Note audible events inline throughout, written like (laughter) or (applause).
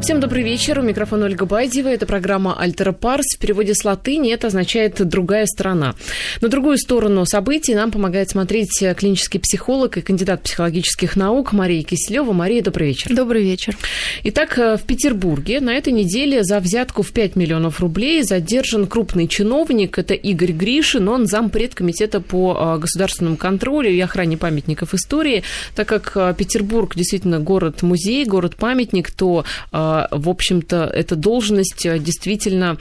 Всем добрый вечер. У микрофона Ольга Байдева. Это программа «Альтера Парс». В переводе с латыни это означает «другая сторона». На другую сторону событий нам помогает смотреть клинический психолог и кандидат психологических наук Мария Киселева. Мария, добрый вечер. Добрый вечер. Итак, в Петербурге на этой неделе за взятку в 5 миллионов рублей задержан крупный чиновник. Это Игорь Гришин. Он зампред комитета по а, государственному контролю и охране памятников истории. Так как а, Петербург действительно город-музей, город-памятник, то в общем-то, эта должность э, действительно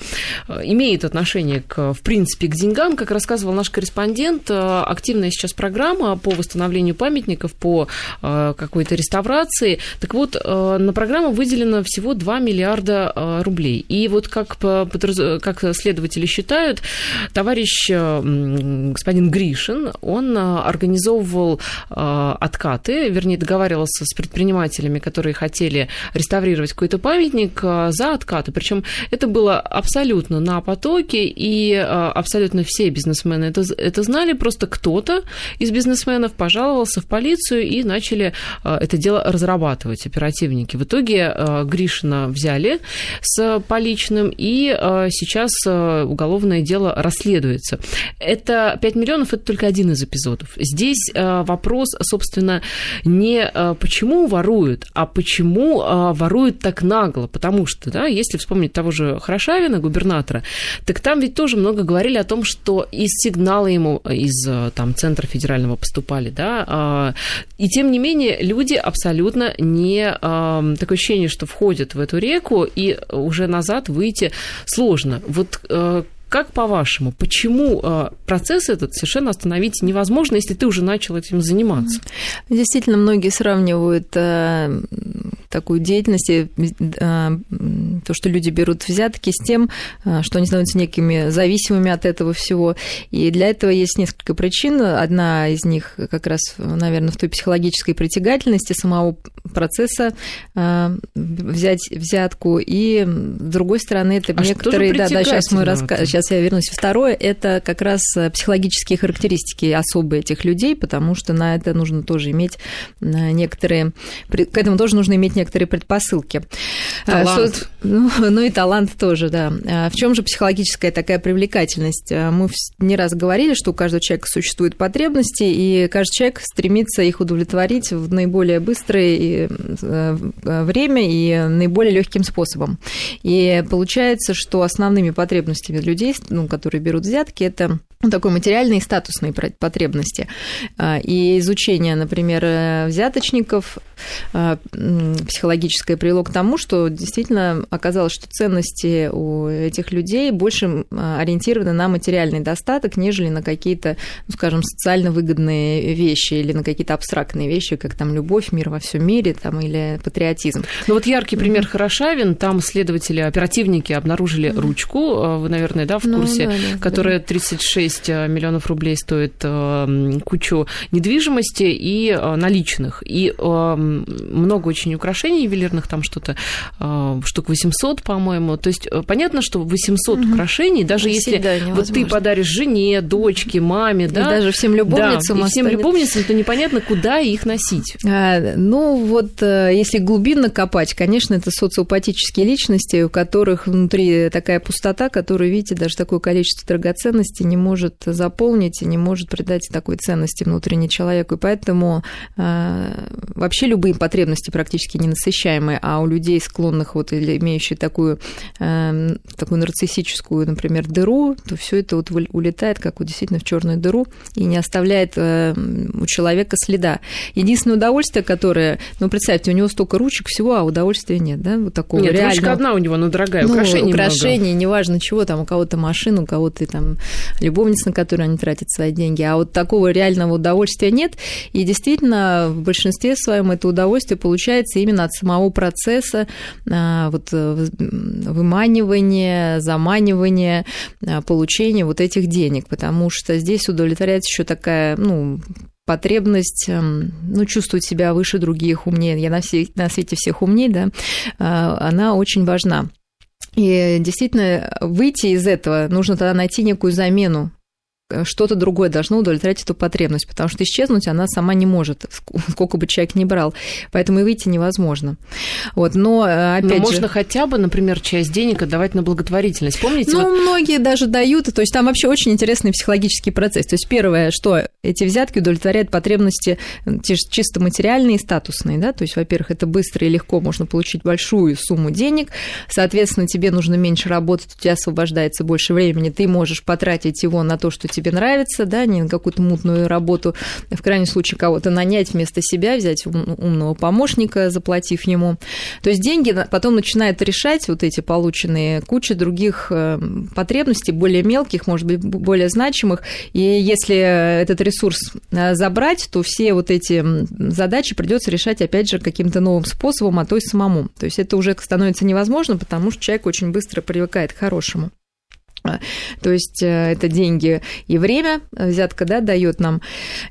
э, имеет отношение, к, в принципе, к деньгам. Как рассказывал наш корреспондент, активная сейчас программа по восстановлению памятников, по какой-то реставрации. Так вот, на программу выделено всего 2 миллиарда рублей. И вот как, как следователи считают, товарищ господин Гришин, он организовывал откаты, вернее, договаривался с предпринимателями, которые хотели реставрировать какой-то памятник а, за откаты. Причем это было абсолютно на потоке, и а, абсолютно все бизнесмены это, это знали. Просто кто-то из бизнесменов пожаловался в полицию и начали а, это дело разрабатывать оперативники. В итоге Гришина взяли с поличным, и сейчас уголовное дело расследуется. Это 5 миллионов, это только один из эпизодов. Здесь вопрос, собственно, не почему воруют, а почему воруют так нагло, потому что, да, если вспомнить того же Хорошавина, губернатора, так там ведь тоже много говорили о том, что из сигнала ему из там центра федерального поступали, да, а, и тем не менее люди абсолютно не такое ощущение, что входят в эту реку и уже назад выйти сложно. Вот э, как по-вашему, почему э, процесс этот совершенно остановить невозможно, если ты уже начал этим заниматься? Действительно, многие сравнивают э, такую деятельность, э, то, что люди берут взятки, с тем, что они становятся некими зависимыми от этого всего. И для этого есть несколько причин. Одна из них как раз, наверное, в той психологической притягательности самого процесса взять взятку. И с другой стороны, это а некоторые... Да, да, сейчас мы расскажем сейчас я вернусь. Второе – это как раз э, психологические характеристики особые этих людей, потому что на это нужно тоже иметь некоторые… К этому тоже нужно иметь некоторые предпосылки. Э, талант. Что, ну, (laughs) ну и талант тоже, да. В чем же психологическая такая привлекательность? Мы не раз говорили, что у каждого человека существуют потребности, и каждый человек стремится их удовлетворить в наиболее быстрое время и наиболее легким способом. И получается, что основными потребностями людей ну, которые берут взятки, это ну, такой материальной и статусной потребности. И изучение, например, э, взяточников психологическое привело к тому, что действительно оказалось, что ценности у этих людей больше а, ориентированы на материальный достаток, нежели на какие-то, ну, скажем, социально выгодные вещи или на какие-то абстрактные вещи, как там любовь, мир во всем мире там, или патриотизм. Ну вот яркий пример mm-hmm. Хорошавин, там следователи, оперативники обнаружили mm-hmm. ручку, вы, наверное, да, в ну курсе, ну, да, да, которая 36 э, миллионов рублей стоит э, кучу недвижимости и э, наличных. И много очень украшений ювелирных, там что-то штук 800, по-моему. То есть понятно, что 800 угу. украшений, даже если вот ты подаришь жене, дочке, маме, да, и даже всем любовницам, да, всем любовницам, то непонятно, куда их носить. А, ну вот, если глубинно копать, конечно, это социопатические личности, у которых внутри такая пустота, которую, видите, даже такое количество драгоценностей не может заполнить и не может придать такой ценности внутренней человеку. И поэтому э, вообще любые потребности практически ненасыщаемые, а у людей, склонных вот или имеющих такую, э, такую нарциссическую, например, дыру, то все это вот улетает как вот действительно в черную дыру и не оставляет э, у человека следа. Единственное удовольствие, которое, ну, представьте, у него столько ручек всего, а удовольствия нет, да, вот такого Нет, реального... ручка одна у него, но дорогая, ну, украшений, много. неважно чего, там у кого-то машина, у кого-то там любовница, на которую они тратят свои деньги, а вот такого реального удовольствия нет, и действительно в большинстве своем это удовольствие получается именно от самого процесса вот, э, выманивания, заманивания, а, получения вот этих денег, потому что здесь удовлетворяется еще такая, ну, потребность эм, ну, чувствовать себя выше других, умнее, я на, все, на свете всех умнее, да, она очень важна. И действительно, выйти из этого нужно тогда найти некую замену что-то другое должно удовлетворять эту потребность, потому что исчезнуть она сама не может, (laughs) сколько бы человек ни брал. Поэтому и выйти невозможно. Вот, но, э, опять но же... можно хотя бы, например, часть денег отдавать на благотворительность. Помните? Ну, вот... многие даже дают. То есть там вообще очень интересный психологический процесс. То есть первое, что эти взятки удовлетворяют потребности чисто материальные и статусные. Да? То есть, во-первых, это быстро и легко можно получить большую сумму денег. Соответственно, тебе нужно меньше работать, у тебя освобождается больше времени. Ты можешь потратить его на то, что тебе тебе нравится, да, не на какую-то мутную работу, в крайнем случае кого-то нанять вместо себя, взять умного помощника, заплатив ему. То есть деньги потом начинают решать вот эти полученные куча других э, потребностей, более мелких, может быть, более значимых. И если этот ресурс э, забрать, то все вот эти задачи придется решать, опять же, каким-то новым способом, а то и самому. То есть это уже становится невозможно, потому что человек очень быстро привыкает к хорошему. А, то есть э, это деньги и время, э, взятка да, дает нам.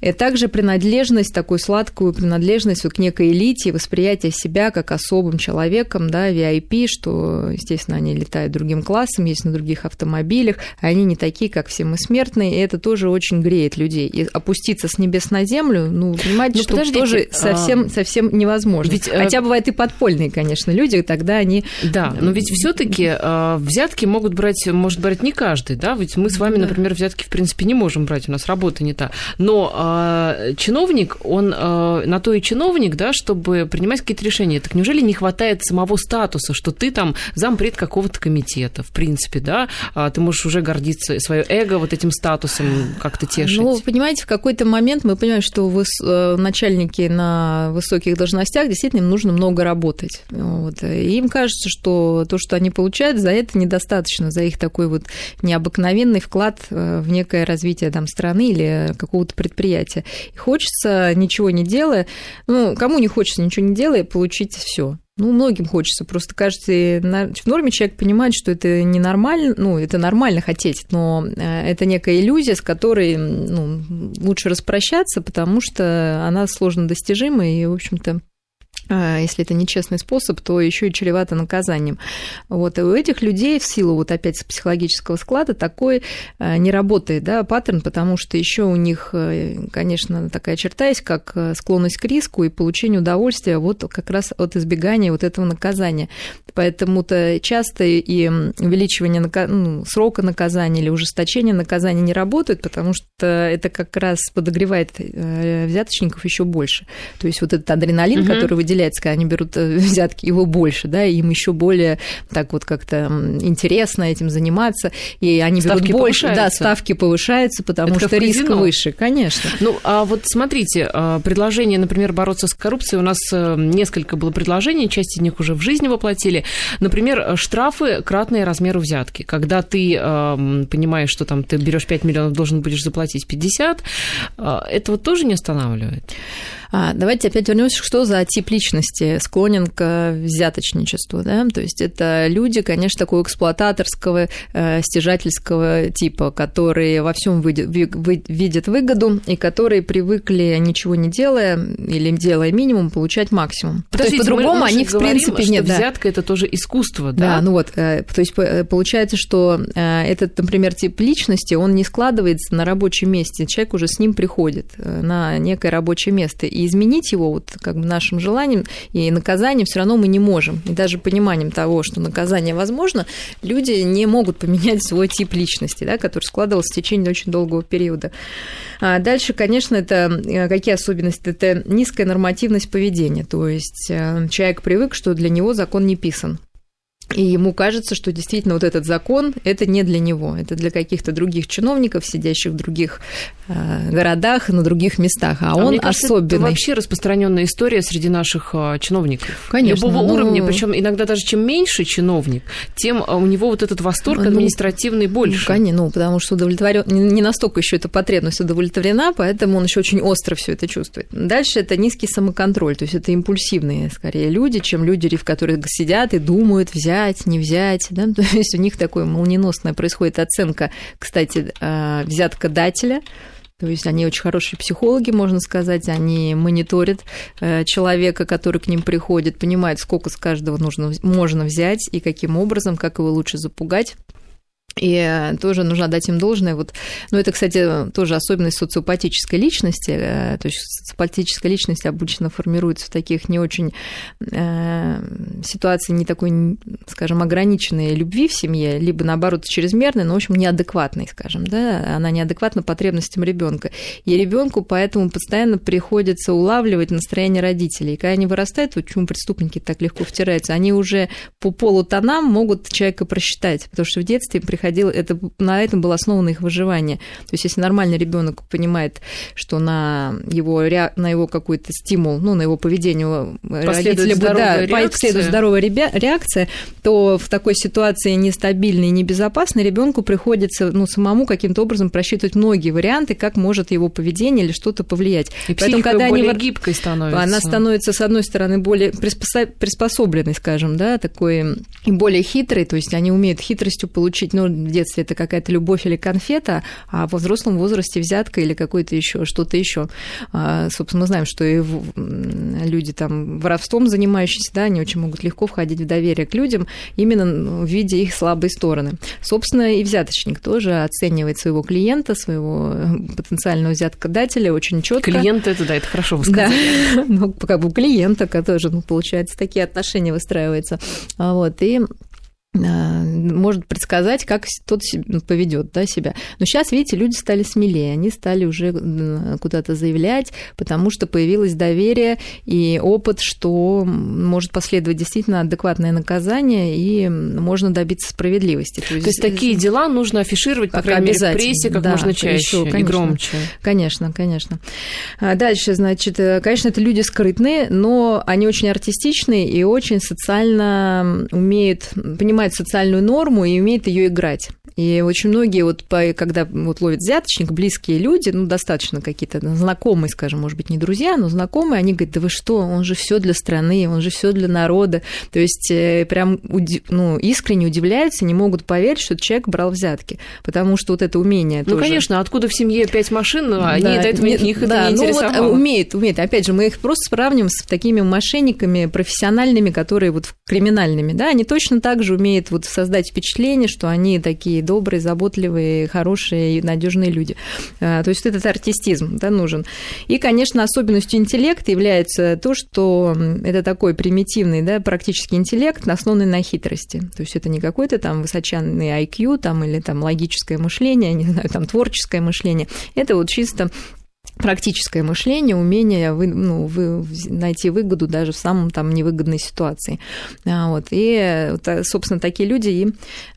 И также принадлежность, такую сладкую принадлежность вот к некой элите, восприятие себя как особым человеком, да, VIP, что, естественно, они летают другим классом, есть на других автомобилях, а они не такие, как все мы смертные, и это тоже очень греет людей. И опуститься с небес на землю, ну, понимаете, ну, что подождите, тоже совсем, а... совсем невозможно. Ведь, э, Хотя бывают и подпольные, конечно, люди, тогда они... Да, но ведь все таки взятки могут брать, может брать не каждый, да, ведь мы с вами, да. например, взятки, в принципе, не можем брать, у нас работа не та. Но э, чиновник, он э, на то и чиновник, да, чтобы принимать какие-то решения. Так неужели не хватает самого статуса, что ты там зампред какого-то комитета, в принципе, да, а ты можешь уже гордиться, свое эго вот этим статусом как-то тешить? Ну, понимаете, в какой-то момент мы понимаем, что вы, э, начальники на высоких должностях действительно им нужно много работать. Вот. И им кажется, что то, что они получают, за это недостаточно, за их такой вот необыкновенный вклад э, в некое развитие там, страны или какого-то предприятия. И хочется, ничего не делая, ну, кому не хочется ничего не делая, получить все. Ну, многим хочется. Просто кажется, в норме человек понимает, что это ненормально, ну, это нормально хотеть, но э, это некая иллюзия, с которой ну, лучше распрощаться, потому что она сложно достижима и, в общем-то, если это нечестный способ, то еще и чревато наказанием. Вот. И у этих людей в силу вот опять психологического склада такой а, не работает да, паттерн, потому что еще у них, э, конечно, такая черта есть, как э, склонность к риску и получению удовольствия вот как раз от избегания вот этого наказания. Поэтому-то часто и увеличивание ну, срока наказания или ужесточение наказания не работает, потому что это как раз подогревает э, взяточников еще больше. То есть вот этот адреналин, угу. который выделяется выделяется, когда они берут э, (laughs) взятки, его больше, да, и им еще более так вот как-то интересно этим заниматься, и они ставки берут больше, да, ставки повышаются, потому Это что риск выше, конечно. Ну, а вот смотрите, а, предложение, например, бороться с коррупцией, у нас э, несколько было предложений, часть из них уже в жизни воплотили. Например, штрафы кратные размеру взятки. Когда ты понимаешь, что там ты берешь 5 миллионов, должен будешь заплатить 50, а, это вот тоже не останавливает? А, давайте опять вернемся, что за тип личности склонен к взяточничеству. Да? То есть это люди, конечно, такого эксплуататорского, э, стяжательского типа, которые во всем видят выгоду и которые привыкли, ничего не делая или делая минимум, получать максимум. Подождите, то есть по-другому они, в говорим, принципе, что нет. Взятка да. это тоже искусство, да? Да, ну вот, э, то есть получается, что э, этот, например, тип личности, он не складывается на рабочем месте, человек уже с ним приходит на некое рабочее место и изменить его вот как бы нашим желанием и наказанием все равно мы не можем. И даже пониманием того, что наказание возможно, люди не могут поменять свой тип личности, да, который складывался в течение очень долгого периода. А дальше, конечно, это э, какие особенности? Это низкая нормативность поведения, то есть э, человек привык, что для него закон не писан. И ему кажется, что действительно вот этот закон – это не для него, это для каких-то других чиновников, сидящих в других э, городах, на других местах, а, а он мне кажется, особенный. Это вообще распространенная история среди наших э, чиновников. Конечно. Любого ну... уровня, причем иногда даже чем меньше чиновник, тем э, у него вот этот восторг ну, административный больше. Ну, конечно, ну, потому что удовлетворен, не настолько еще эта потребность удовлетворена, поэтому он еще очень остро все это чувствует. Дальше это низкий самоконтроль, то есть это импульсивные скорее люди, чем люди, в которых сидят и думают взять взять, не взять, да, (laughs) то есть у них такое молниеносная происходит оценка, кстати, а, взятка дателя, то есть они очень хорошие психологи, можно сказать, они мониторят э, человека, который к ним приходит, понимают, сколько с каждого нужно, можно взять и каким образом, как его лучше запугать И э, тоже нужно дать им должное. Вот, ну, это, кстати, тоже особенность социопатической личности. Э, то есть социопатическая личность обычно формируется в таких не очень э, ситуации не такой, скажем, ограниченной любви в семье, либо наоборот чрезмерной, но, в общем, неадекватной, скажем, да, она неадекватна потребностям ребенка. И ребенку поэтому постоянно приходится улавливать настроение родителей. И когда они вырастают, вот почему преступники так легко втираются, они уже по полутонам могут человека просчитать, потому что в детстве им приходилось происходило, это, на этом было основано их выживание. То есть, если нормальный ребенок понимает, что на его, на его какой-то стимул, ну, на его поведение родители да, последует здоровая реакция, то в такой ситуации нестабильной и небезопасной ребенку приходится ну, самому каким-то образом просчитывать многие варианты, как может его поведение или что-то повлиять. И Поэтому, когда более они... гибкой становится. Она становится, с одной стороны, более приспособленной, скажем, да, такой и более хитрой, то есть они умеют хитростью получить, ну, в детстве это какая-то любовь или конфета, а во взрослом возрасте взятка или какое-то еще что-то еще. А, собственно, мы знаем, что и люди там воровством занимающиеся, да, они очень могут легко входить в доверие к людям именно в виде их слабой стороны. Собственно, и взяточник тоже оценивает своего клиента, своего потенциального взяткодателя очень четко. Клиент это, да, это хорошо вы сказали. Да, (laughs) ну, как бы клиента, который, ну, получается, такие отношения выстраиваются. Вот, и а, может предсказать, как тот ну, поведет да, себя. Но сейчас, видите, люди стали смелее, они стали уже куда-то заявлять, потому что появилось доверие и опыт, что может последовать действительно адекватное наказание, и можно добиться справедливости. То есть, То есть такие дела нужно афишировать, по крайней мере, в прессе как да, можно чаще еще, конечно, и громче. Конечно, конечно. А дальше, значит, э, конечно, это люди скрытные, но они очень артистичные и очень социально умеют понимать понимает социальную норму и умеет ее играть. И очень многие, вот, когда вот ловят взяточник, близкие люди, ну, достаточно какие-то знакомые, скажем, может быть, не друзья, но знакомые, они говорят, да вы что, он же все для страны, он же все для народа. То есть э, прям ну, искренне удивляются, не могут поверить, что человек брал взятки, потому что вот это умение Ну, тоже... конечно, откуда в семье пять машин, а они да, до этого не, их да, это не ну. Вот, умеет, умеет. Опять же, мы их просто сравним с такими мошенниками профессиональными, которые вот криминальными, да, они точно так же умеют вот создать впечатление, что они такие добрые, заботливые, хорошие и надежные люди. А, то есть этот артистизм да, нужен. И, конечно, особенностью интеллекта является то, что это такой примитивный, да, практический интеллект, основанный на хитрости. То есть это не какой-то там высоченный IQ там, или там логическое мышление, (laughs) не знаю, там творческое мышление. Это вот чисто практическое мышление, умение вы, ну, вы, найти выгоду даже в самом там невыгодной ситуации. А, вот. И, собственно, такие люди и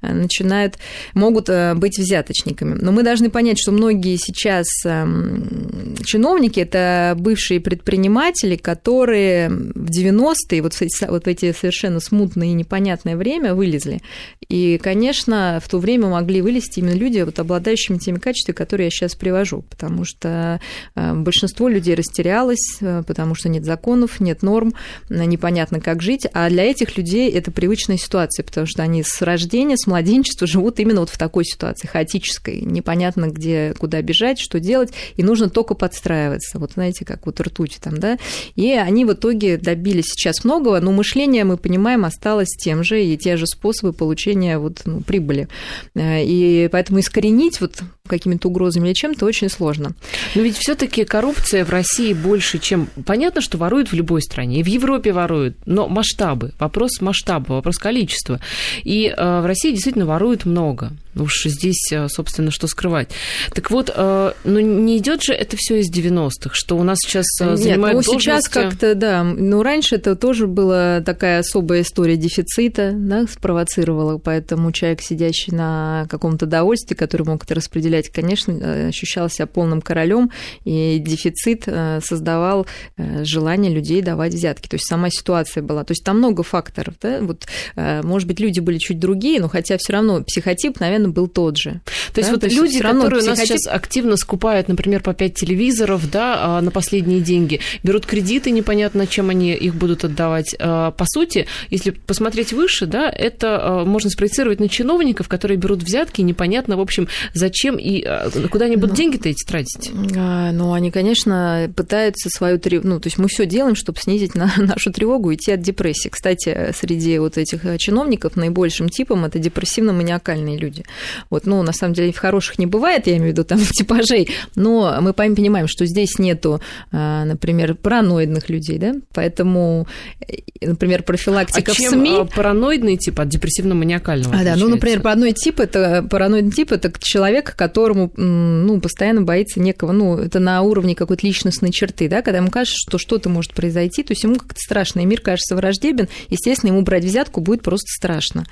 э, начинают, могут э, быть взяточниками. Но мы должны понять, что многие сейчас эм, чиновники – это бывшие предприниматели, которые в 90-е, вот, вот эти совершенно смутные и непонятное время вылезли. И, конечно, в то время могли вылезти именно люди, вот, обладающими теми качествами, которые я сейчас привожу, потому что большинство людей растерялось, э, потому что нет законов, нет норм, э, непонятно, как жить. А для этих людей это привычная ситуация, потому что они с рождения, с младенчества живут именно вот в такой ситуации, хаотической. Непонятно, где, куда бежать, что делать, и нужно только подстраиваться. Вот знаете, как вот ртуть там, да. И они в итоге добились сейчас многого, но мышление, мы понимаем, осталось тем же, и те же способы получения вот, ну, прибыли. И поэтому искоренить вот какими-то угрозами или чем-то очень сложно. Но ведь все таки коррупция в России больше, чем... Понятно, что воруют в любой стране, и в Европе воруют, но масштабы, вопрос масштаба, вопрос количества. И э, в России действительно воруют много. Уж здесь, э, собственно, что скрывать. Так вот, э, ну не идет же это все из 90-х, что у нас сейчас э, Нет, ну, сейчас как-то, да. Ну, раньше это тоже была такая особая история дефицита, да, спровоцировала, поэтому человек, сидящий на каком-то довольстве, который мог это распределять, конечно, ощущал себя полным королем, и дефицит создавал желание людей давать взятки. То есть сама ситуация была. То есть там много факторов, да, вот, может быть, люди были чуть другие, но хотя все равно психотип, наверное, постоянно был тот же. То есть да? вот То люди, которые у нас сейчас активно скупают, например, по 5 телевизоров да, а, на последние деньги, берут кредиты, непонятно, чем они их будут отдавать. А, по сути, если посмотреть выше, да, это а, можно спроецировать на чиновников, которые берут взятки, непонятно, в общем, зачем и куда они будут ну, деньги-то эти тратить? Ну, они, конечно, пытаются свою тревогу, ну, то есть мы все делаем, чтобы снизить на (laughs) нашу тревогу и идти от депрессии. Кстати, среди вот этих э, чиновников наибольшим типом это депрессивно-маниакальные люди. Вот, ну, на самом деле, в хороших не бывает, я имею в виду там (laughs) типажей, но мы понимаем, что здесь нету, э, например, параноидных людей, да, поэтому, э, например, профилактика а чем в СМИ... параноидный тип от депрессивно-маниакального а, да, ну, например, параноид тип это параноидный тип это человек, которому ну, постоянно боится некого, ну, это на уровне какой-то личностной черты, да, когда ему кажется, что что-то может произойти, то есть ему как-то страшно, и мир кажется враждебен, естественно, ему брать взятку будет просто страшно.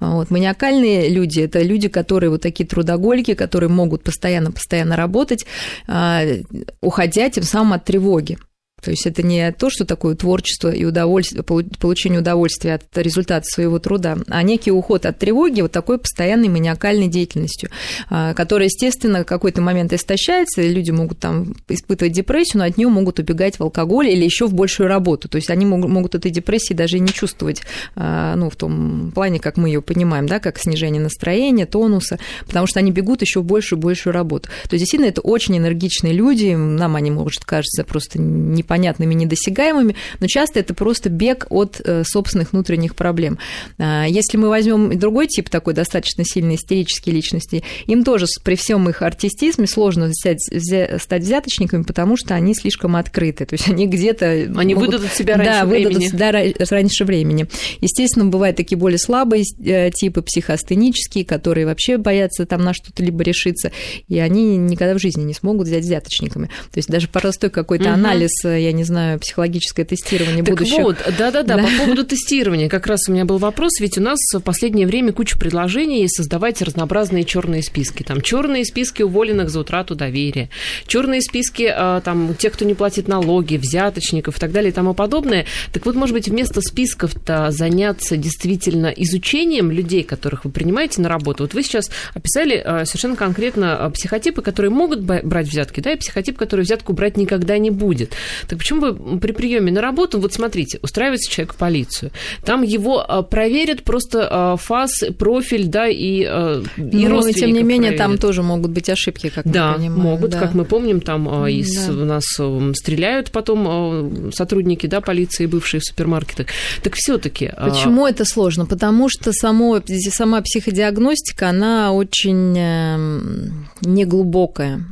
Вот. Маниакальные люди – это люди, которые вот такие трудоголики, которые могут постоянно-постоянно работать, а, уходя тем самым от тревоги. То есть это не то, что такое творчество и удовольствие, получение удовольствия от результата своего труда, а некий уход от тревоги вот такой постоянной маниакальной деятельностью, а, которая, естественно, в какой-то момент истощается, и люди могут там испытывать депрессию, но от нее могут убегать в алкоголь или еще в большую работу. То есть они могут этой депрессии даже и не чувствовать, а, ну, в том плане, как мы ее понимаем, да, как снижение настроения, тонуса, потому что они бегут еще в большую большую работу. То есть, действительно, это очень энергичные люди, нам они, может, кажется просто не непонятными, недосягаемыми, но часто это просто бег от э, собственных внутренних проблем. А, если мы возьмем другой тип такой достаточно сильной истерической личности, им тоже при всем их артистизме сложно взять, взять, стать взяточниками, потому что они слишком открыты, то есть они где-то... Они могут, выдадут себя раньше да, времени. Выдадут себя раньше времени. Естественно, бывают такие более слабые э, типы, психоастенические, которые вообще боятся там на что-то либо решиться, и они никогда в жизни не смогут взять взяточниками. То есть даже простой какой-то угу. анализ э, я не знаю, психологическое тестирование так будущих. вот, да-да-да, по поводу тестирования как раз у меня был вопрос, ведь у нас в последнее время куча предложений создавать разнообразные черные списки. Там черные списки уволенных за утрату доверия, черные списки а, там тех, кто не платит налоги, взяточников и так далее и тому подобное. Так вот, может быть, вместо списков-то заняться действительно изучением людей, которых вы принимаете на работу. Вот вы сейчас описали а, совершенно конкретно а, психотипы, которые могут брать взятки, да, и психотип, который взятку брать никогда не будет. Так почему бы при приеме на работу, вот смотрите, устраивается человек в полицию, там его а, проверят просто а, фас, профиль, да, и, а, и Но, тем не менее, проверят. там тоже могут быть ошибки, как да, мы понимаем. могут, да. как мы помним, там из, да. у нас стреляют потом сотрудники, да, полиции, бывшие в супермаркетах. Так все таки Почему это сложно? Потому что само, сама психодиагностика, она очень эм, неглубокая,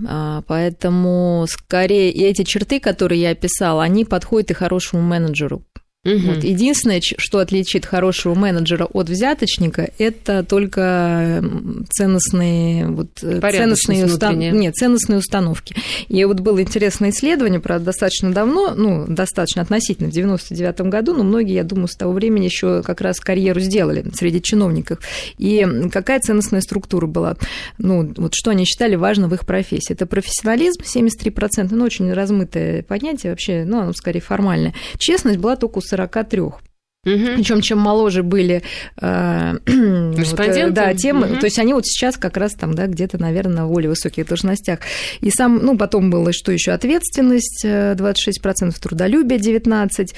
поэтому скорее и эти черты, которые я писал, они подходят и хорошему менеджеру. Угу. Вот. Единственное, что отличит хорошего менеджера от взяточника, это только ценностные, вот, э, ценностные, устан... Нет, ценностные установки. И вот было интересное исследование, правда, достаточно давно, ну, достаточно относительно, в 99 году, но многие, я думаю, с того времени еще как раз карьеру сделали среди чиновников. И какая ценностная структура была? Ну, вот что они считали важно в их профессии? Это профессионализм, 73%, ну, очень размытое понятие вообще, ну, оно скорее формальное. Честность была только у 43. Угу. Причем чем моложе были э, (clears throat) вот, да, тем, угу. то есть они вот сейчас как раз там, да, где-то, наверное, на более высоких должностях. И сам, ну, потом было, что еще ответственность 26%, э, трудолюбие 19%,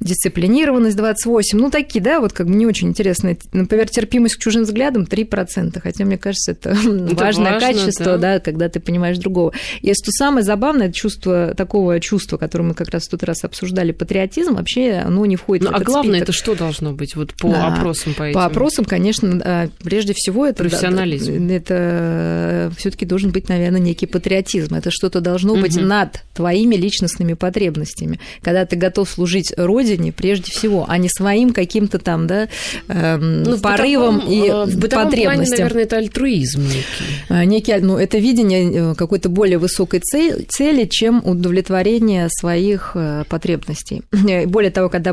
дисциплинированность 28%, ну, такие, да, вот как бы не очень интересные. Например, терпимость к чужим взглядам 3%, хотя, мне кажется, это, (laughs) это важное важно, качество, да. да, когда ты понимаешь другого. И что самое забавное, чувство, такого чувства, которое мы как раз в тот раз обсуждали, патриотизм, вообще оно не входит ну, в а этот а главное, список. Это что должно быть вот по да. опросам по этим? По опросам, конечно, прежде всего это профессионализм. Это все-таки должен быть, наверное, некий патриотизм. Это что-то должно быть угу. над твоими личностными потребностями, когда ты готов служить родине прежде всего, а не своим каким-то там, да, эм, ну, порывом бытовом, и э, потребностям. Плане, наверное, это альтруизм некий. А, некий, ну, это видение э, какой-то более высокой цели, чем удовлетворение своих э, потребностей. (clears throat) Более того, когда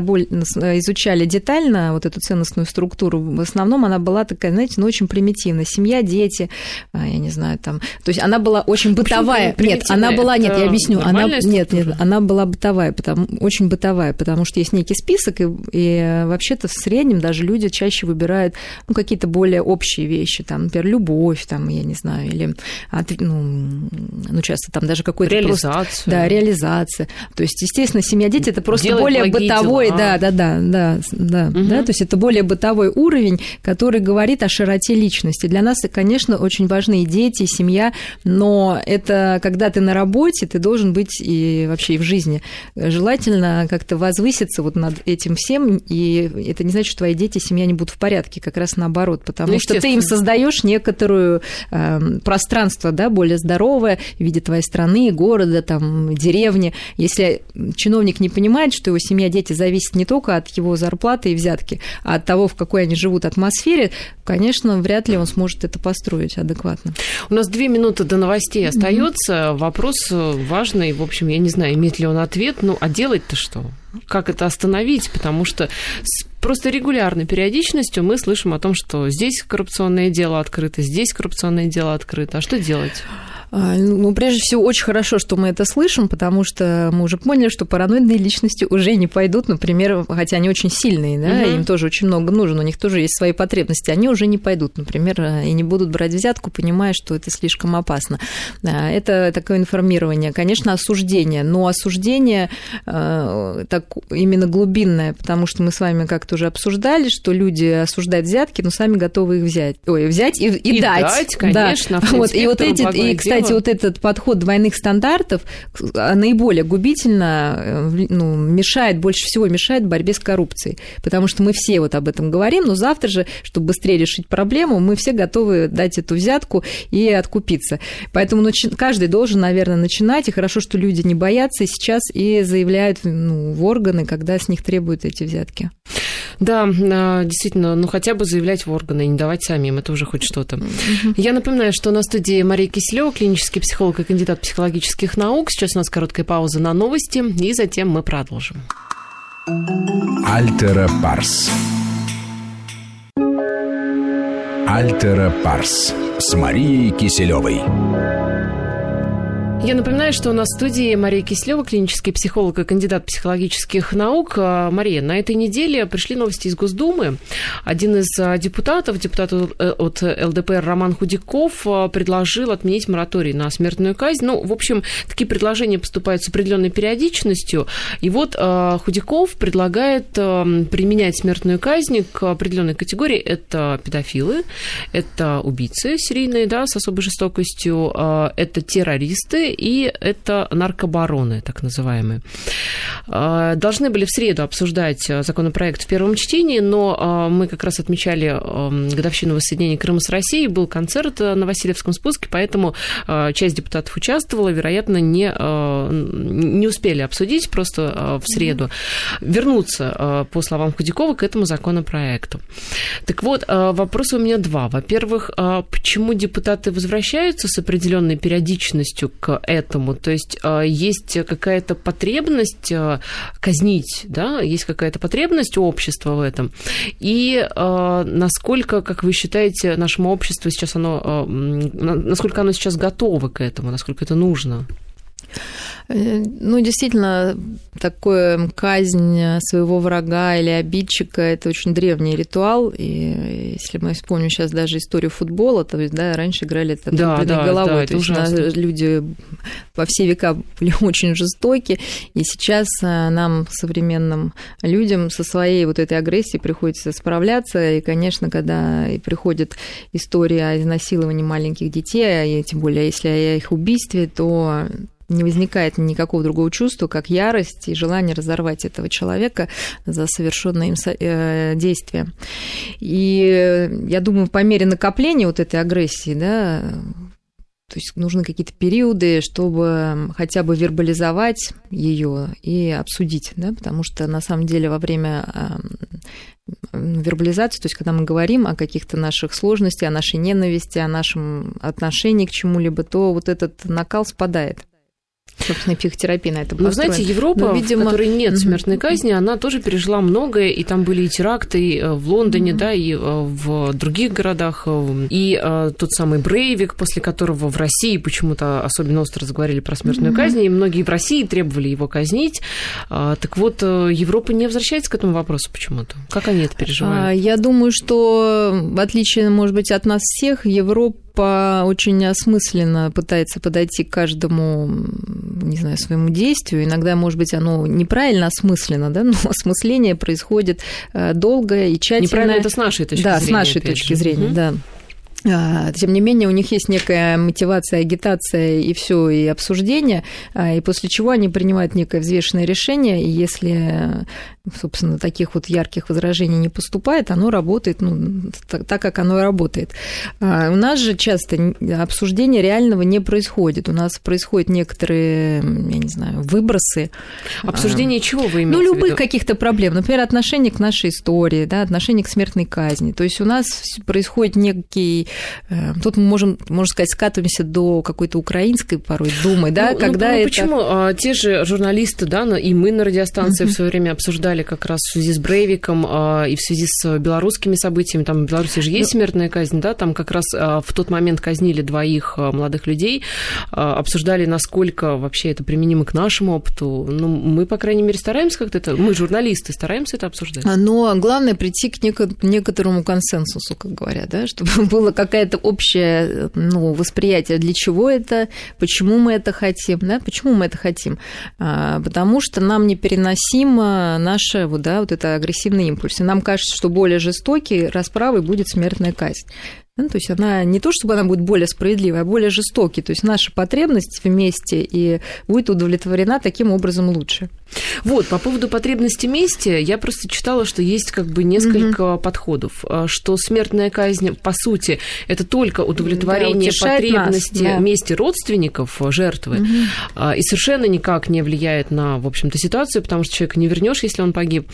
изучали детально вот эту ценностную структуру, в основном она была такая, знаете, ну, очень примитивная. Семья, дети, а, я не знаю, там... То есть она была очень бытовая. Нет, она была... Нет, я объясню. Она, нет, нет, она была бытовая, потому, очень бытовая, потому что есть некий список, и, и вообще-то в среднем даже люди чаще выбирают ну, какие-то более общие вещи, там, например, любовь, там, я не знаю, или ну, ну часто там даже какой-то реализация. Просто, да, реализация. То есть, естественно, семья, дети это просто Делать более бытовой, дела. да, да, да, да, да, угу. да, то есть это более бытовой уровень, который говорит о широте личности. Для нас, конечно, очень важны и дети, и семья, но это когда ты на работе, ты должен быть и вообще и в жизни. Желательно как-то возвыситься вот над этим всем, и это не значит, что твои дети, семья не будут в порядке, как раз наоборот, потому ну, что ты им создаешь некоторую э, пространство, да, более здоровое в виде твоей страны, города, там, деревни. Если чиновник не понимает, что его семья, дети зависят не только от его зарплаты и взятки, а от того, в какой они живут атмосфере, конечно, вряд ли он сможет это построить адекватно. У нас две минуты до новостей остается. Mm-hmm. Вопрос важный. В общем, я не знаю, имеет ли он ответ. Ну, а делать-то что? Как это остановить? Потому что с просто регулярной периодичностью мы слышим о том, что здесь коррупционное дело открыто, здесь коррупционное дело открыто. А что делать? А, ну, прежде всего, очень хорошо, что мы это слышим, потому что мы уже поняли, что параноидные личности уже не пойдут, например, хотя они очень сильные, да, угу. им тоже очень много нужно, у них тоже есть свои потребности, они уже не пойдут, например, и не будут брать взятку, понимая, что это слишком опасно. А, это такое информирование, конечно, осуждение, но осуждение э, так, именно глубинное, потому что мы с вами как-то уже обсуждали, что люди осуждают взятки, но сами готовы их взять, ой, взять и, и, и дать. дать конечно. Да. Вот, и вот эти, и, кстати, кстати, вот этот подход двойных стандартов а, наиболее губительно э, ну, мешает, больше всего мешает борьбе с коррупцией. Потому что мы все вот об этом говорим, но завтра же, чтобы быстрее решить проблему, мы все готовы дать эту взятку и откупиться. Поэтому каждый должен, наверное, начинать. И хорошо, что люди не боятся сейчас и заявляют ну, в органы, когда с них требуют эти взятки. Да, а, действительно, ну хотя бы заявлять в органы не давать самим, это уже хоть что-то. Я напоминаю, что на студии Мария Киселева, клинический психолог и кандидат психологических наук. Сейчас у нас короткая пауза на новости, и затем мы продолжим. Альтера Парс. Альтера Парс с Марией Киселевой. Я напоминаю, что у нас в студии Мария Кислева, клинический психолог и кандидат психологических наук. А, Мария, на этой неделе пришли новости из Госдумы. Один из а, депутатов, депутат э, от ЛДПР Роман Худяков, а, предложил отменить мораторий на смертную казнь. Ну, в общем, такие предложения поступают с определенной периодичностью. И вот Худяков предлагает применять смертную казнь к определенной категории. Это педофилы, это убийцы серийные, да, с особой жестокостью, это террористы и это наркобароны, так называемые. А, должны были в среду обсуждать а, законопроект в первом чтении, но а, мы как раз отмечали годовщину воссоединения Крыма с Россией, был концерт на Васильевском спуске, поэтому часть депутатов участвовала, вероятно, не, не успели обсудить просто в среду, вернуться, по словам Худякова, к этому законопроекту. Так вот, вопросы у меня два. Во-первых, почему депутаты возвращаются с определенной периодичностью к этому. То есть а, есть какая-то потребность а, казнить, да, есть какая-то потребность у общества в этом. И а, насколько, как вы считаете, нашему обществу сейчас оно, насколько оно сейчас готово к этому, насколько это нужно? Э, ну, действительно, такое казнь своего врага или обидчика – это очень древний ритуал. И если мы вспомним сейчас даже историю футбола, то есть, да, раньше играли это да, да, головой. Да, то есть ужасно. люди во все века были (laughs) очень жестоки. И сейчас э, нам, современным людям, со своей вот этой агрессией приходится справляться. И, конечно, когда приходит история о изнасиловании маленьких детей, и тем более если о их убийстве, то не возникает никакого другого чувства, как ярость и желание разорвать этого человека за совершенное им э, действие. И я думаю, по мере накопления вот этой агрессии, да, то есть нужны какие-то периоды, чтобы хотя бы вербализовать ее и обсудить, да, потому что на самом деле во время вербализации, то есть когда мы говорим о каких-то наших сложностях, о нашей ненависти, о нашем отношении к чему-либо, то вот этот накал спадает собственно, психотерапия на это построена. Ну, знаете, Европа, Но, видимо... в которой нет смертной казни, она тоже пережила многое, и там были и теракты и в Лондоне, mm-hmm. да, и э, в других городах, э, и э, тот самый Брейвик, после которого в России почему-то особенно остро заговорили про смертную mm-hmm. казнь, и многие в России требовали его казнить. Так вот, Европа не возвращается к этому вопросу почему-то. Как они это переживают? А, я думаю, что в отличие, может быть, от нас всех, Европа по очень осмысленно пытается подойти к каждому, не знаю, своему действию. Иногда, может быть, оно неправильно осмысленно, да, но (laughs) осмысление происходит э, долго и тщательно. Неправильно это с нашей точки да, зрения. Да, с нашей точки же. зрения, угу. да. Тем не менее, у них есть некая мотивация, агитация и все, и обсуждение, а, и после чего они принимают некое взвешенное решение, и если, собственно, таких вот ярких возражений не поступает, оно работает ну, так, как оно и работает. А, у нас же часто обсуждение реального не происходит. У нас происходят некоторые, я не знаю, выбросы. Обсуждение чего вы имеете Ну, любых каких-то проблем. Например, отношение к нашей истории, да, отношение к смертной казни. То есть у нас происходит некий Э, тут мы можем, можно сказать, скатываемся до какой-то украинской порой думы, да, ну, когда ну, это... Почему а, те же журналисты, да, и мы на радиостанции в свое время обсуждали как раз в связи с Брейвиком а, и в связи с белорусскими событиями, там в Беларуси же есть ну... смертная казнь, да, там как раз а, в тот момент казнили двоих молодых людей, обсуждали, насколько вообще это применимо к нашему опыту. Ну, мы, по крайней мере, стараемся как-то это, мы журналисты, стараемся это обсуждать. Но главное прийти к некоторому консенсусу, как говорят, да, чтобы (laughs) было какая-то общее ну, восприятие, для чего это, почему мы это хотим, да, почему мы это хотим. А, потому что нам непереносимо наше вот, да, вот это агрессивный импульс. И нам кажется, что более жестокий расправой будет смертная казнь. Ну, то есть она не то, чтобы она будет более справедливой, а более жестокой. То есть наша потребность вместе и будет удовлетворена таким образом лучше. Вот, по поводу потребности мести, я просто читала, что есть как бы несколько mm-hmm. подходов, а, что смертная казнь, по сути, это только удовлетворение да, потребности нас, да. мести родственников жертвы, mm-hmm. и совершенно никак не влияет на, в общем-то, ситуацию, потому что человека не вернешь, если он погиб.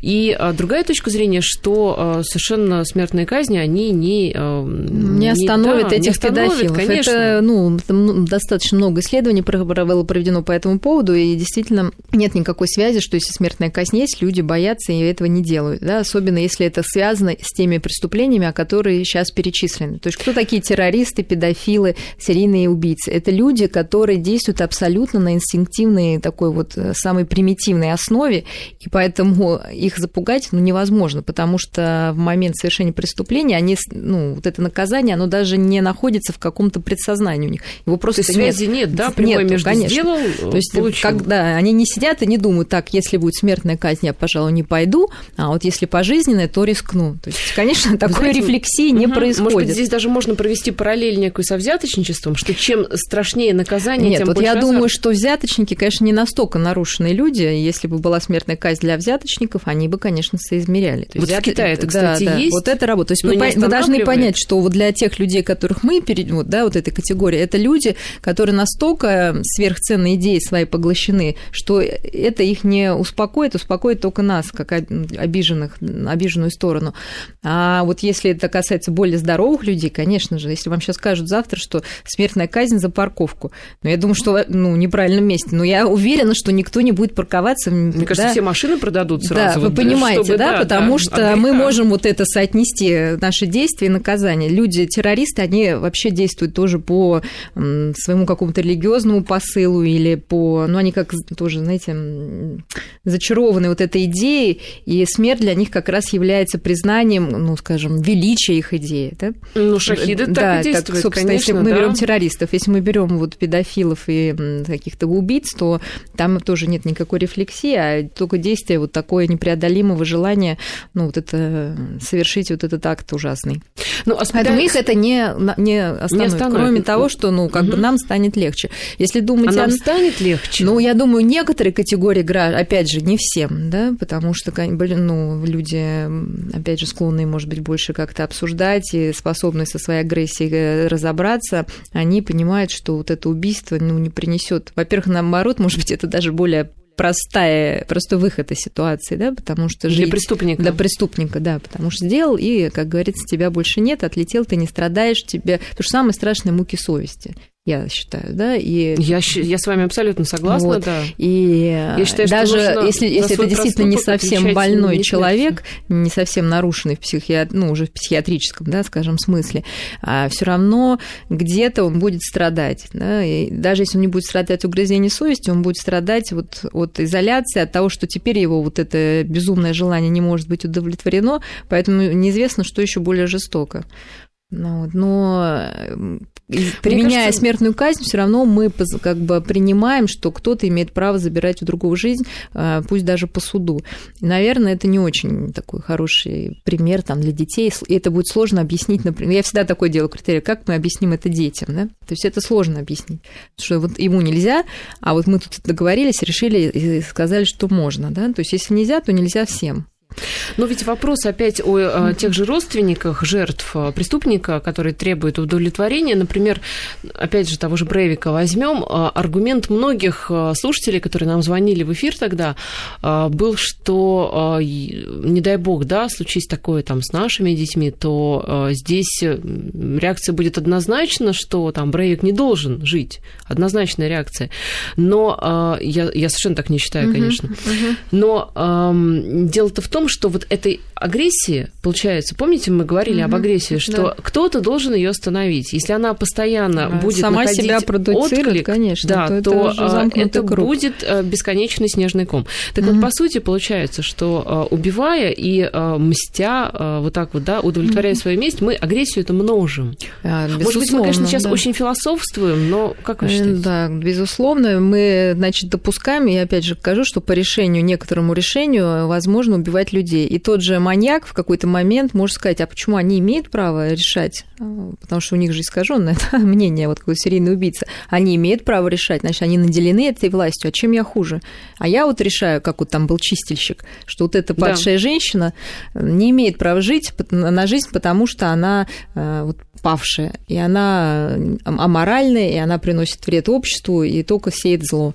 И а, другая точка зрения, что совершенно смертные казни, они не не остановит да, этих не остановит, педофилов. Конечно. Это, ну, ну, достаточно много исследований было проведено по этому поводу, и действительно нет никакой связи, что если смертная казнь есть, люди боятся и этого не делают, да, особенно если это связано с теми преступлениями, о которые сейчас перечислены. То есть кто такие террористы, педофилы, серийные убийцы? Это люди, которые действуют абсолютно на инстинктивной такой вот э, самой примитивной основе, и поэтому их запугать ну, невозможно, потому что в момент совершения преступления они, ну, вот это наказание, оно даже не находится в каком-то предсознании у них. Его просто То связи нет, нет да, прямой между конечно. сделал, То есть, получил. когда они не сидят и не думают, так, если будет смертная казнь, я, пожалуй, не пойду, а вот если пожизненная, то рискну. То есть, конечно, такой Знаете, рефлексии не угу. происходит. Может быть, здесь даже можно провести параллель некую со взяточничеством, что чем страшнее наказание, Нет, тем вот я азарт. думаю, что взяточники, конечно, не настолько нарушенные люди. Если бы была смертная казнь для взяточников, они бы, конечно, соизмеряли. То есть вот взят... в Китае это, кстати, да, есть. вот это работа. То есть мы, мы должны понять, что вот для тех людей, которых мы, вот, да, вот этой категории, это люди, которые настолько сверхценные идеи свои поглощены, что это их не успокоит, успокоит только нас, как обиженных, обиженную сторону. А вот если это касается более здоровых людей, конечно же, если вам сейчас скажут завтра, что смертная казнь за парковку, но ну, я думаю, что ну, в неправильном месте, но я уверена, что никто не будет парковаться. Мне да? кажется, все машины продадут сразу. Да, вот, вы понимаете, чтобы, да, да, потому да, что мы можем вот это соотнести, наши действия и наказания. Люди террористы, они вообще действуют тоже по своему какому-то религиозному посылу или по... Ну, они как тоже, знаете, зачарованы вот этой идеей, и смерть для них как раз является признанием, ну, скажем, величия их идеи. Да? Ну, шахиды да, так и действуют, так, собственно, конечно, если мы да. берем террористов, если мы берем вот педофилов и каких-то убийц, то там тоже нет никакой рефлексии, а только действие вот такое непреодолимого желания, ну, вот это совершить вот этот акт ужасный. Ну, Поэтому их это не, не, остановит, не остановит. Кроме того, что, ну, как угу. бы нам станет легче. Если думать... А нам о... станет легче? Ну, я думаю, некоторые категории граждан, опять же, не всем, да, потому что, ну, люди, опять же, склонные, может быть, больше как-то обсуждать и способны со своей агрессией э, разобраться, они понимают, что вот это убийство, ну, не принесет. Во-первых, наоборот, может быть, это даже более простая, простой выход из ситуации, да, потому что жить... Для преступника. Для преступника, да, потому что сделал, и, как говорится, тебя больше нет, отлетел, ты не страдаешь, тебе... Потому что самые страшные муки совести я считаю, да, и я, я с вами абсолютно согласна, вот. да. И я считаю, даже если, если это действительно не совсем больной не человек, не совсем нарушенный в психи... ну, уже в психиатрическом, да, скажем, смысле, а все равно где-то он будет страдать, да, и даже если он не будет страдать от угрызения совести, он будет страдать вот от изоляции, от того, что теперь его вот это безумное желание не может быть удовлетворено, поэтому неизвестно, что еще более жестоко. Ну, но применяя кажется... смертную казнь, все равно мы как бы принимаем, что кто-то имеет право забирать у другого жизнь, а, пусть даже по суду. наверное, это не очень такой хороший пример там, для детей. И это будет сложно объяснить, например. Я всегда такое делаю критерий, как мы объясним это детям, да? То есть это сложно объяснить, что вот ему нельзя, а вот мы тут договорились, решили и сказали, что можно, да? То есть если нельзя, то нельзя всем. Но ведь вопрос опять о э, тех же родственниках жертв э, преступника, которые требуют удовлетворения. Например, опять же, того же Брейвика возьмем. Э, аргумент многих слушателей, которые нам звонили в эфир тогда, был, что, не дай бог, да, случись такое там с нашими детьми, то здесь реакция будет однозначна, что там Брейвик не должен жить. Однозначная реакция. Но я, я совершенно так не считаю, конечно. Но эм, дело-то в том, том, что вот этой агрессии, получается, помните, мы говорили угу, об агрессии, что да. кто-то должен ее остановить. Если она постоянно да, будет сама находить себя продуцирует, отклик, конечно, да, то, то это, это будет э, бесконечный снежный ком. Так угу. вот, по сути, получается, что э, убивая и э, мстя, вот так вот, да, удовлетворяя угу. свою месть, мы агрессию это множим. А, Может быть, мы, конечно, сейчас да. очень философствуем, но как вы считаете? Да, безусловно, мы, значит, допускаем, и опять же скажу, что по решению, некоторому решению, возможно убивать людей. И тот же маньяк в какой-то момент может сказать, а почему они имеют право решать? А, потому что у них же искаженное (laughs) да, мнение, вот какой серийный убийца. Они имеют право решать, значит, они наделены этой властью. А чем я хуже? А я вот решаю, как вот там был чистильщик, что вот эта падшая да. женщина не имеет права жить на жизнь, потому что она э, вот, павшая, и она аморальная, и она приносит вред обществу, и только сеет зло.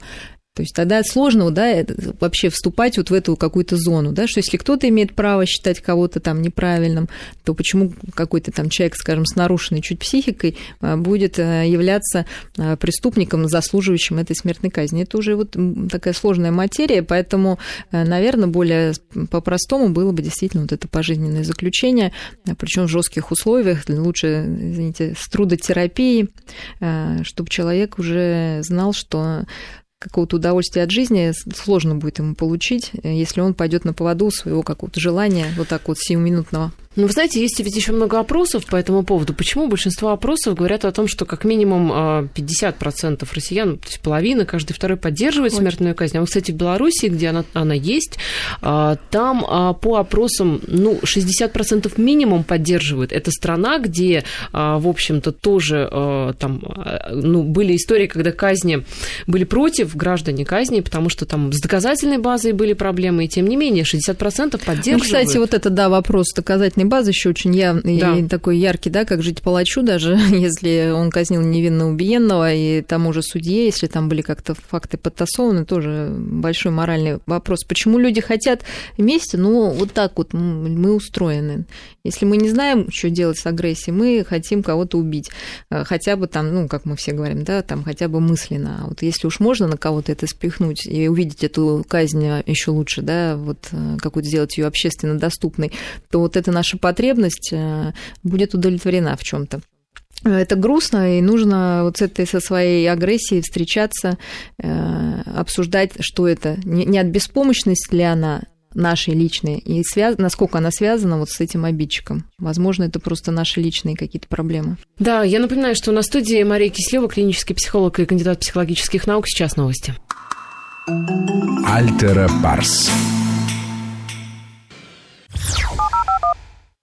То есть тогда сложно да, вообще вступать вот в эту какую-то зону, да, что если кто-то имеет право считать кого-то там неправильным, то почему какой-то там человек, скажем, с нарушенной чуть психикой а, будет а, являться а, преступником, заслуживающим этой смертной казни. Это уже вот такая сложная материя, поэтому, наверное, более по-простому было бы действительно вот это пожизненное заключение, причем в жестких условиях, лучше, извините, с трудотерапией, чтобы человек уже знал, что какого-то удовольствия от жизни сложно будет ему получить, э, если он пойдет на поводу своего какого-то желания вот так вот сиюминутного. Ну, вы знаете, есть ведь еще много опросов по этому поводу. Почему большинство опросов говорят о том, что как минимум 50% а, россиян, то есть половина, каждый второй поддерживает Ой. смертную казнь. А вот, кстати, в Беларуси, где она, она есть, а, там а, по опросам, ну, 60% минимум поддерживают. Это страна, где, в общем-то, тоже там, ну, были истории, когда казни были против граждане казни, потому что там с доказательной базой были проблемы, и тем не менее 60% поддерживают. Ну, кстати, вот это, да, вопрос доказательной базы еще очень явный да. и такой яркий, да, как жить палачу даже, (laughs) если он казнил невинно убиенного, и тому же судье, если там были как-то факты подтасованы, тоже большой моральный вопрос. Почему люди хотят вместе? Ну, вот так вот мы устроены. Если мы не знаем, что делать с агрессией, мы хотим кого-то убить. Э, хотя бы там, ну, как мы все говорим, да, там хотя бы мысленно. А вот если уж можно на кого-то это спихнуть и увидеть эту казнь еще лучше, да, вот э, какую-то сделать ее общественно доступной, то вот это наша потребность э, будет удовлетворена в чем-то. Это грустно, и нужно вот с этой со своей агрессией встречаться, обсуждать, что это. Не от беспомощности ли она, нашей личной, и связ... насколько она связана вот с этим обидчиком. Возможно, это просто наши личные какие-то проблемы. Да, я напоминаю, что на студии Мария Кислева, клинический психолог и кандидат психологических наук. Сейчас новости. Альтера Парс.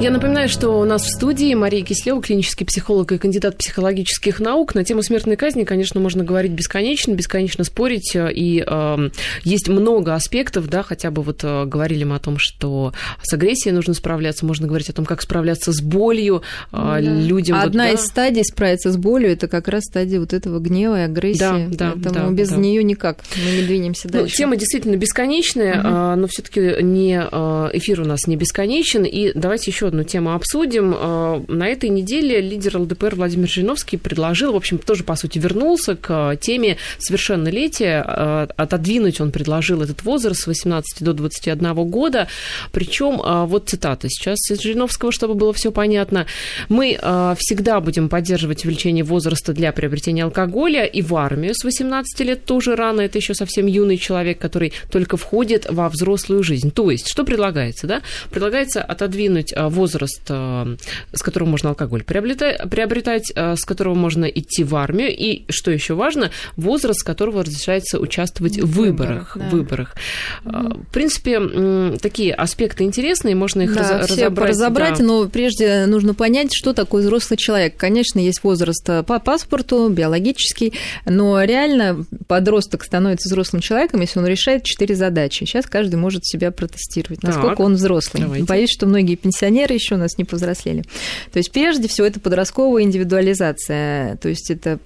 Я напоминаю, что у нас в студии Мария Кислева, клинический психолог и кандидат психологических наук. На тему смертной казни, конечно, можно говорить бесконечно, бесконечно спорить. И э, есть много аспектов, да, хотя бы вот э, говорили мы о том, что с агрессией нужно справляться, можно говорить о том, как справляться с болью э, да. людям. Одна вот, из да. стадий справиться с болью это как раз стадия вот этого гнева и агрессии. Да, да, Поэтому да, без да. нее никак мы не двинемся ну, дальше. Ну, тема действительно бесконечная, угу. но все-таки не э, эфир у нас не бесконечен. И давайте еще одну тему обсудим. Э, на этой неделе лидер ЛДПР Владимир Жириновский предложил, в общем, тоже, по сути, вернулся к теме совершеннолетия. Э, отодвинуть он предложил этот возраст с 18 до 21 года. Причем, э, вот цитата сейчас из Жириновского, чтобы было все понятно. Мы всегда будем поддерживать увеличение возраста для приобретения алкоголя и в армию с 18 лет тоже рано. Это еще совсем юный человек, который только входит во взрослую жизнь. То есть, что предлагается, да? Предлагается отодвинуть а, возраст, а, с которого можно алкоголь приобретать, приобретать, с которого можно идти в армию, и, что еще важно, возраст, с которого разрешается участвовать в выборах. Да. выборах. Mm-hmm. В принципе, такие аспекты интересные, можно их да, раз, все разобрать. разобрать, да. но прежде нужно понять, что такое взрослый человек. Конечно, есть возраст по паспорту, биологический, но реально подросток становится взрослым человеком, если он решает четыре задачи. Сейчас каждый может себя протестировать, насколько так, он взрослый. Давайте. Боюсь, что многие пенсионеры еще у нас не повзрослели. То есть, прежде всего, это подростковая индивидуализация. То есть, это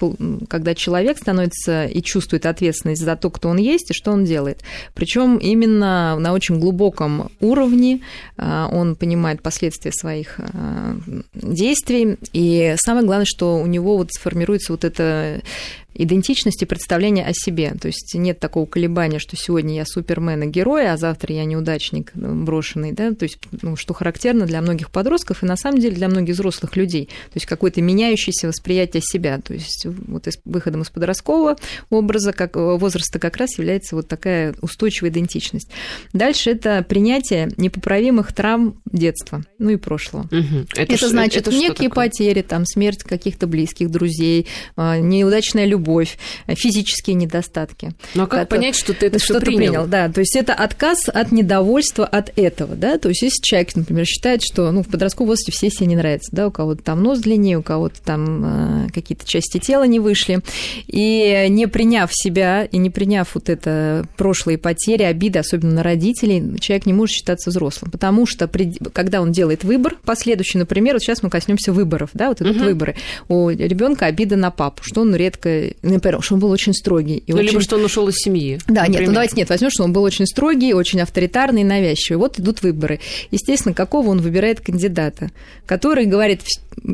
когда человек становится и чувствует ответственность за то, кто он есть и что он делает. Причем именно на очень глубоком уровне а, он понимает последствия своих а, действий. И самое главное, что у него вот сформируется вот это идентичности представления о себе. То есть нет такого колебания, что сегодня я супермен и герой, а завтра я неудачник ну, брошенный, да, то есть, ну, что характерно для многих подростков и на самом деле для многих взрослых людей. То есть какое-то меняющееся восприятие себя. То есть вот из, выходом из подросткового образа, как, возраста как раз является вот такая устойчивая идентичность. Дальше это принятие непоправимых травм детства, ну и прошлого. Угу. Это, это значит это некие потери, там, смерть каких-то близких, друзей, а, неудачная любовь, любовь, физические недостатки. Ну а как это, понять, что ты это что принял? принял? Да, то есть это отказ от недовольства от этого, да, то есть если человек, например, считает, что ну, в подростковом возрасте все себе не нравятся, да, у кого-то там нос длиннее, у кого-то там э, какие-то части тела не вышли, и не приняв себя, и не приняв вот это прошлые потери, обиды, особенно на родителей, человек не может считаться взрослым, потому что при, когда он делает выбор последующий, например, вот сейчас мы коснемся выборов, да, вот этот угу. выборы, у ребенка обида на папу, что он редко например, что он был очень строгий. И ну, очень... либо что он ушел из семьи. Да, например. нет, ну давайте нет, возьмем, что он был очень строгий, очень авторитарный, навязчивый. Вот идут выборы. Естественно, какого он выбирает кандидата, который говорит,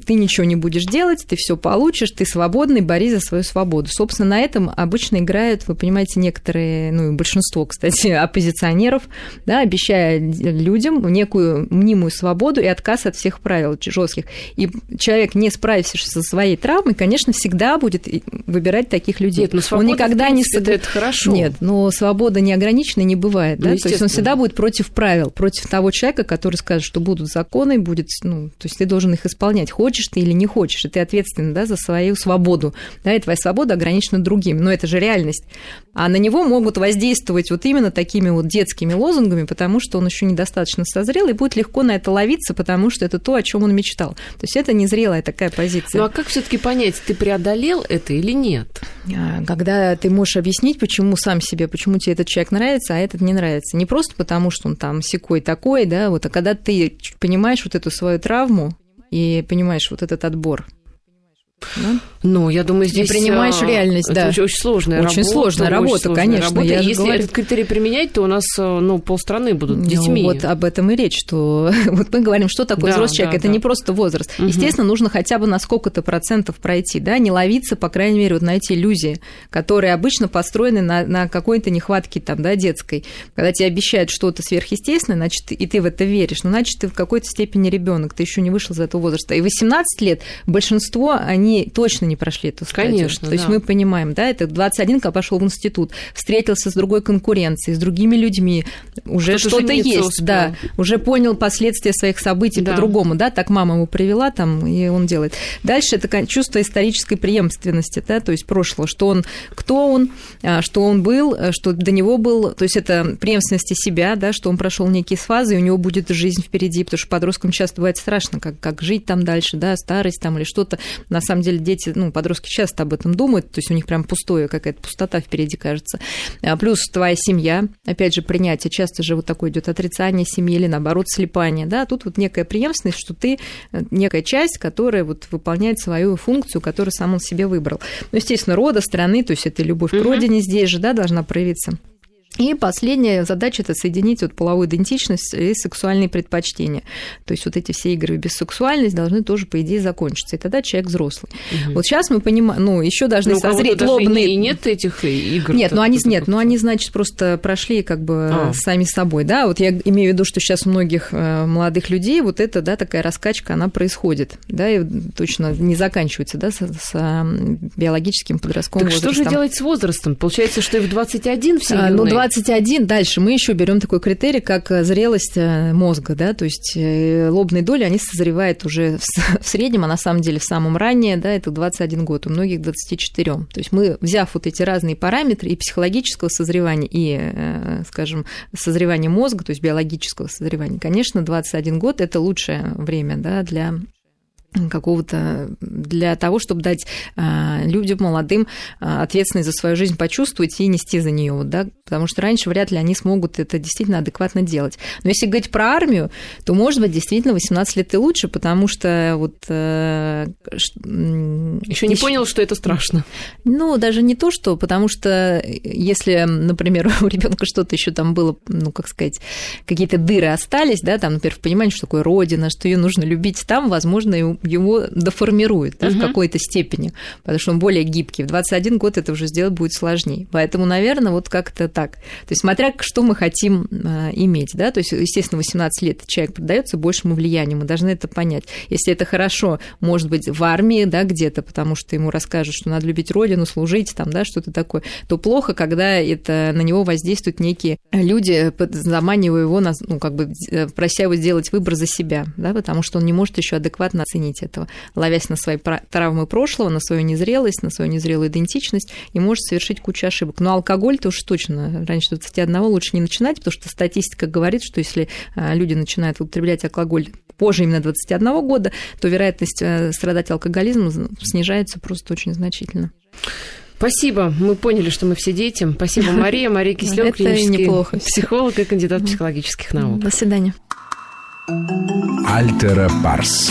ты ничего не будешь делать, ты все получишь, ты свободный, борись за свою свободу. Собственно, на этом обычно играют, вы понимаете, некоторые, ну, большинство, кстати, (laughs) оппозиционеров, да, обещая людям некую мнимую свободу и отказ от всех правил жестких. И человек, не справившись со своей травмой, конечно, всегда будет выбирать таких людей. Нет, но свобода, он никогда принципе, не это хорошо. Нет, но свобода неограниченной не бывает, ну, да? То есть он всегда будет против правил, против того человека, который скажет, что будут законы, будет, ну, то есть ты должен их исполнять, хочешь ты или не хочешь, и ты ответственен, да, за свою свободу, да, и твоя свобода ограничена другим, но это же реальность. А на него могут воздействовать вот именно такими вот детскими лозунгами, потому что он еще недостаточно созрел и будет легко на это ловиться, потому что это то, о чем он мечтал. То есть это незрелая такая позиция. Ну а как все-таки понять, ты преодолел это или нет? А, когда ты можешь объяснить, почему сам себе, почему тебе этот человек нравится, а этот не нравится. Не просто потому, что он там секой такой, да, вот, а когда ты понимаешь вот эту свою травму и понимаешь вот этот отбор, да? Ну, я думаю, здесь... Ты принимаешь а, реальность, да. Очень, очень сложная очень работа. Сложная работа, очень сложная конечно. Работа. Я Если говорю... этот критерий применять, то у нас а, ну, полстраны будут ну, детьми. Вот об этом и речь, что (laughs) вот мы говорим, что такое да, взрослый человек. Да, это не просто возраст. Угу. Естественно, нужно хотя бы на сколько-то процентов пройти, да, не ловиться, по крайней мере, вот на эти иллюзии, которые обычно построены на, на какой-то нехватке там, да, детской. Когда тебе обещают что-то сверхъестественное, значит, и ты в это веришь, ну, значит, ты в какой-то степени ребенок, ты еще не вышел из этого возраста. И 18 лет большинство, они точно не прошли эту стадию. Конечно, То есть мы понимаем, да, это 21, когда пошел в институт, встретился с другой конкуренцией, с другими людьми, уже что-то есть, успел. да, уже понял последствия своих событий да. по-другому, да, так мама его привела там, и он делает. Дальше это чувство исторической преемственности, да, то есть прошлого, что он, кто он, а, что он был, а, что до него был, то есть это преемственности себя, да, что он прошел некие фазы, и у него будет жизнь впереди, потому что подросткам часто бывает страшно, как, как жить там дальше, да, старость там или что-то. На самом деле дети, ну, подростки часто об этом думают, то есть у них прям пустое, какая-то пустота впереди кажется. А плюс твоя семья, опять же, принятие, часто же вот такое идет отрицание семьи или наоборот слепание, да, тут вот некая преемственность, что ты э, некая часть, которая вот выполняет свою функцию, которую сам он себе выбрал. Ну, естественно, рода, страны, то есть это любовь к родине здесь же, да, должна проявиться. И последняя задача – это соединить вот половую идентичность и сексуальные предпочтения. То есть вот эти все игры без сексуальности должны тоже, по идее, закончиться. И тогда человек взрослый. Угу. Вот сейчас мы понимаем, ну, еще должны ну, созреть лобные... И нет этих игр? Нет, ну они, нет, ну они, значит, просто прошли как бы а. сами собой, да. Вот я имею в виду, что сейчас у многих э, молодых людей вот эта, да, такая раскачка, она происходит, да, и точно не заканчивается, да, с, с биологическим подростковым так возрастом. что же делать с возрастом? Получается, что и в 21 все а, Ну, 21, дальше мы еще берем такой критерий, как э, зрелость э, мозга, да, то есть э, лобные доли, они созревают уже в (laughs) среднем, а на самом деле в самом ранее, да, это 21 год, у многих 24. То есть мы, взяв вот эти разные параметры и психологического созревания, и, скажем, созревания мозга, то есть биологического созревания, конечно, 21 год – это лучшее время, да, для какого-то для того, чтобы дать а, людям молодым а, ответственность за свою жизнь почувствовать и нести за нее, да, потому что раньше вряд ли они смогут это действительно адекватно делать. Но если говорить про армию, то, может быть, действительно 18 лет и лучше, потому что вот... Э, Еще не понял, что это страшно. Ну, даже не то, что, потому что если, например, (laughs) у ребенка что-то еще там было, ну, как сказать, какие-то дыры остались, да, там, например, в понимании, что такое родина, что ее нужно любить, там, возможно, его доформирует да, угу. в какой-то степени, потому что он более гибкий. В 21 год это уже сделать будет сложнее. Поэтому, наверное, вот как-то так. То есть, смотря что мы хотим э, иметь, да, то есть, естественно, 18 лет человек продается большему влиянию, мы должны это понять. Если это хорошо, может быть, в армии, да, где-то, потому что ему расскажут, что надо любить родину, служить, там, да, что-то такое, то плохо, когда это на него воздействуют некие люди, заманивая его, на, ну, как бы э, прося его сделать выбор за себя, да, потому что он не может еще адекватно оценить оценить этого, ловясь на свои травмы прошлого, на свою незрелость, на свою незрелую идентичность, и может совершить кучу ошибок. Но алкоголь-то уж точно раньше 21 лучше не начинать, потому что статистика говорит, что если а, люди начинают употреблять алкоголь позже именно 21 года, то вероятность э, страдать алкоголизмом снижается просто очень значительно. Спасибо. Мы поняли, что мы все дети. Спасибо, Мария. (laughs) Мария Кислёв, клинический неплохо. психолог и кандидат психологических наук. До свидания. Альтера Парс.